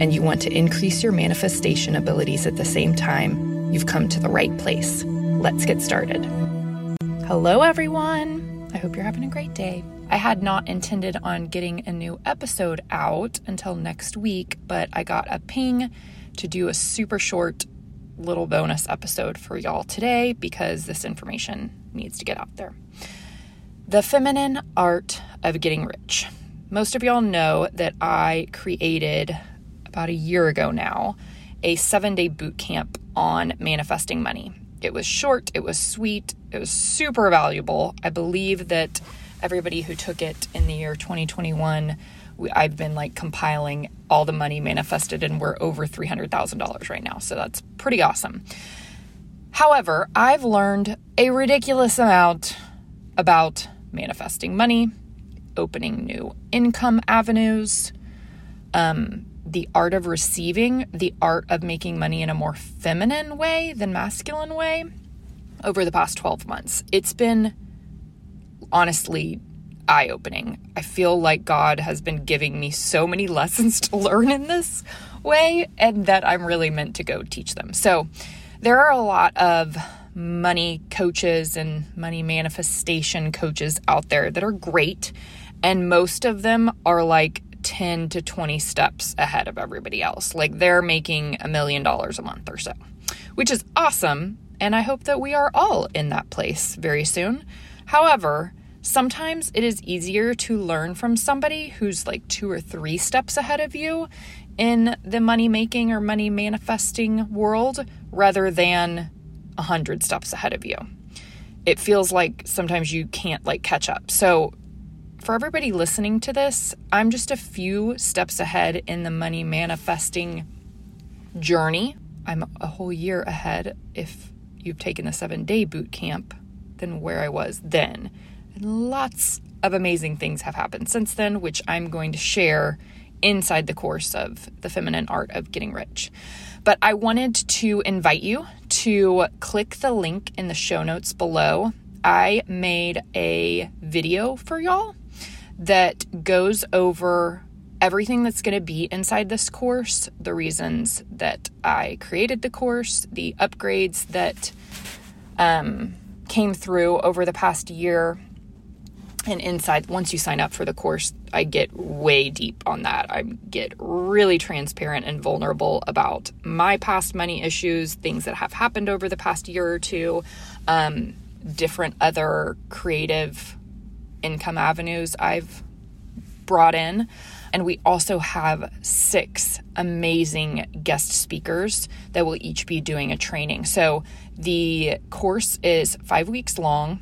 and you want to increase your manifestation abilities at the same time, you've come to the right place. Let's get started. Hello, everyone. I hope you're having a great day. I had not intended on getting a new episode out until next week, but I got a ping to do a super short little bonus episode for y'all today because this information needs to get out there. The feminine art of getting rich. Most of y'all know that I created about a year ago now a seven day boot camp on manifesting money. It was short, it was sweet, it was super valuable. I believe that everybody who took it in the year 2021, I've been like compiling all the money manifested, and we're over $300,000 right now. So that's pretty awesome. However, I've learned a ridiculous amount about manifesting money, opening new income avenues, um, the art of receiving, the art of making money in a more feminine way than masculine way over the past 12 months. It's been honestly eye opening. I feel like God has been giving me so many lessons to learn in this way and that I'm really meant to go teach them. So, there are a lot of money coaches and money manifestation coaches out there that are great, and most of them are like 10 to 20 steps ahead of everybody else. Like they're making a million dollars a month or so, which is awesome. And I hope that we are all in that place very soon. However, sometimes it is easier to learn from somebody who's like two or three steps ahead of you in the money making or money manifesting world rather than a hundred steps ahead of you. It feels like sometimes you can't like catch up. So for everybody listening to this, I'm just a few steps ahead in the money manifesting journey. I'm a whole year ahead if you've taken the seven day boot camp than where I was then. And lots of amazing things have happened since then, which I'm going to share inside the course of the feminine art of getting rich. But I wanted to invite you to click the link in the show notes below. I made a video for y'all that goes over everything that's going to be inside this course, the reasons that I created the course, the upgrades that um, came through over the past year. And inside, once you sign up for the course, I get way deep on that. I get really transparent and vulnerable about my past money issues, things that have happened over the past year or two, um, different other creative income avenues I've brought in. And we also have six amazing guest speakers that will each be doing a training. So the course is five weeks long.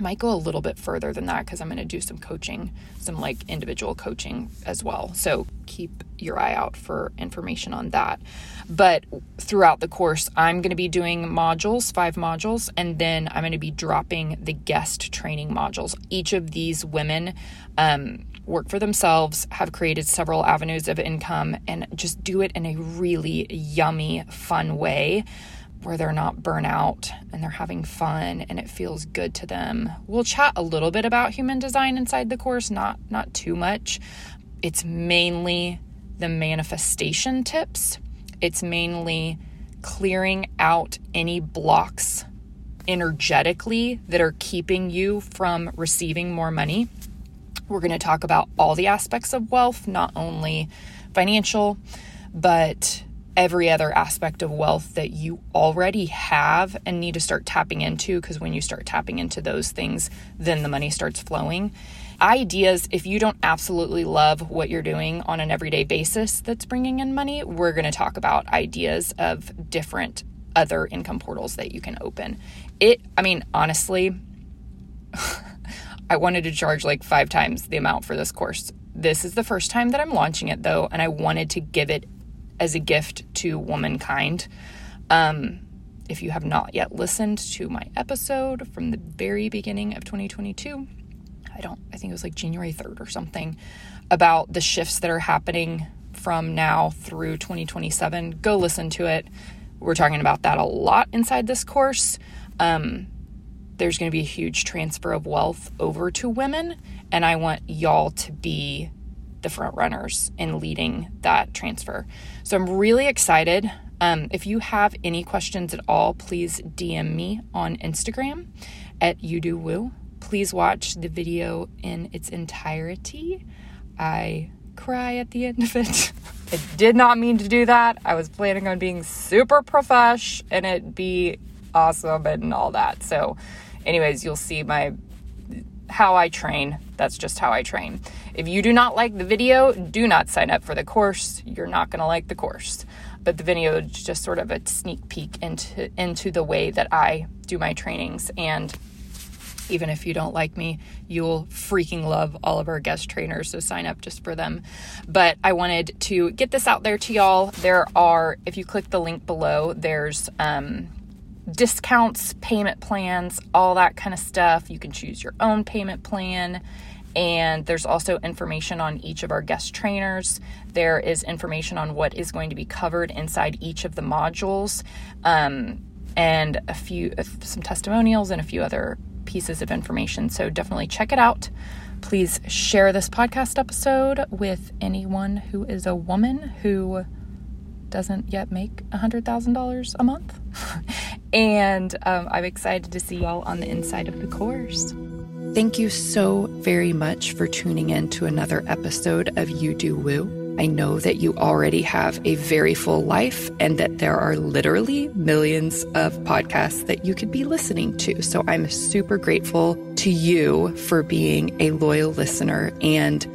Might go a little bit further than that because I'm going to do some coaching, some like individual coaching as well. So keep your eye out for information on that. But throughout the course, I'm going to be doing modules, five modules, and then I'm going to be dropping the guest training modules. Each of these women um, work for themselves, have created several avenues of income, and just do it in a really yummy, fun way where they're not burnout and they're having fun and it feels good to them. We'll chat a little bit about human design inside the course, not not too much. It's mainly the manifestation tips it's mainly clearing out any blocks energetically that are keeping you from receiving more money. We're going to talk about all the aspects of wealth, not only financial, but every other aspect of wealth that you already have and need to start tapping into because when you start tapping into those things, then the money starts flowing ideas, if you don't absolutely love what you're doing on an everyday basis that's bringing in money, we're going to talk about ideas of different other income portals that you can open. It, I mean, honestly, I wanted to charge like five times the amount for this course. This is the first time that I'm launching it though, and I wanted to give it as a gift to womankind. Um, if you have not yet listened to my episode from the very beginning of 2022, I don't, I think it was like January 3rd or something, about the shifts that are happening from now through 2027, go listen to it. We're talking about that a lot inside this course. Um, there's going to be a huge transfer of wealth over to women, and I want y'all to be the front runners in leading that transfer. So I'm really excited. Um, if you have any questions at all, please DM me on Instagram at you do woo. Please watch the video in its entirety. I cry at the end of it. I did not mean to do that. I was planning on being super profesh and it'd be awesome and all that. So, anyways, you'll see my how I train. That's just how I train. If you do not like the video, do not sign up for the course. You're not going to like the course. But the video is just sort of a sneak peek into into the way that I do my trainings and even if you don't like me, you'll freaking love all of our guest trainers. So sign up just for them. But I wanted to get this out there to y'all. There are, if you click the link below, there's um, discounts, payment plans, all that kind of stuff. You can choose your own payment plan. And there's also information on each of our guest trainers. There is information on what is going to be covered inside each of the modules, um, and a few, some testimonials and a few other pieces of information. So definitely check it out. Please share this podcast episode with anyone who is a woman who doesn't yet make $100,000 a month. and um, I'm excited to see y'all on the inside of the course. Thank you so very much for tuning in to another episode of You Do Woo. I know that you already have a very full life and that there are literally millions of podcasts that you could be listening to. So I'm super grateful to you for being a loyal listener. And